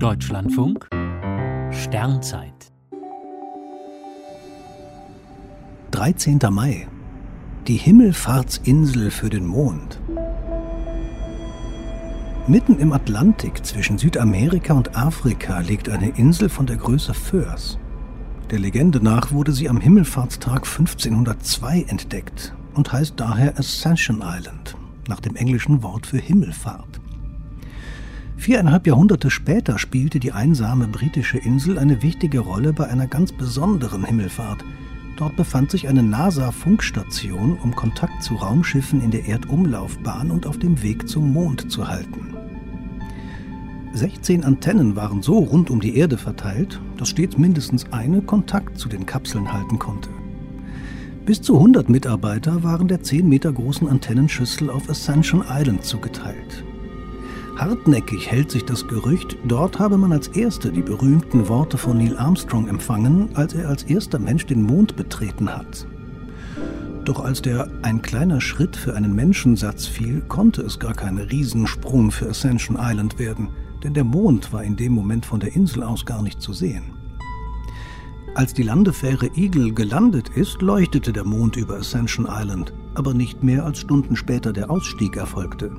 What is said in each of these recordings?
Deutschlandfunk Sternzeit 13. Mai Die Himmelfahrtsinsel für den Mond Mitten im Atlantik zwischen Südamerika und Afrika liegt eine Insel von der Größe Föhrs. Der Legende nach wurde sie am Himmelfahrtstag 1502 entdeckt und heißt daher Ascension Island, nach dem englischen Wort für Himmelfahrt. Viereinhalb Jahrhunderte später spielte die einsame britische Insel eine wichtige Rolle bei einer ganz besonderen Himmelfahrt. Dort befand sich eine NASA-Funkstation, um Kontakt zu Raumschiffen in der Erdumlaufbahn und auf dem Weg zum Mond zu halten. 16 Antennen waren so rund um die Erde verteilt, dass stets mindestens eine Kontakt zu den Kapseln halten konnte. Bis zu 100 Mitarbeiter waren der 10 Meter großen Antennenschüssel auf Ascension Island zugeteilt. Hartnäckig hält sich das Gerücht, dort habe man als Erste die berühmten Worte von Neil Armstrong empfangen, als er als erster Mensch den Mond betreten hat. Doch als der ein kleiner Schritt für einen Menschensatz fiel, konnte es gar kein Riesensprung für Ascension Island werden, denn der Mond war in dem Moment von der Insel aus gar nicht zu sehen. Als die Landefähre Eagle gelandet ist, leuchtete der Mond über Ascension Island, aber nicht mehr als Stunden später der Ausstieg erfolgte.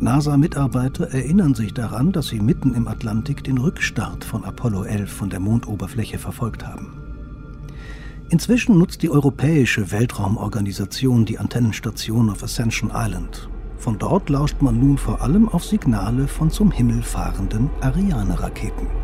NASA-Mitarbeiter erinnern sich daran, dass sie mitten im Atlantik den Rückstart von Apollo 11 von der Mondoberfläche verfolgt haben. Inzwischen nutzt die Europäische Weltraumorganisation die Antennenstation auf Ascension Island. Von dort lauscht man nun vor allem auf Signale von zum Himmel fahrenden Ariane-Raketen.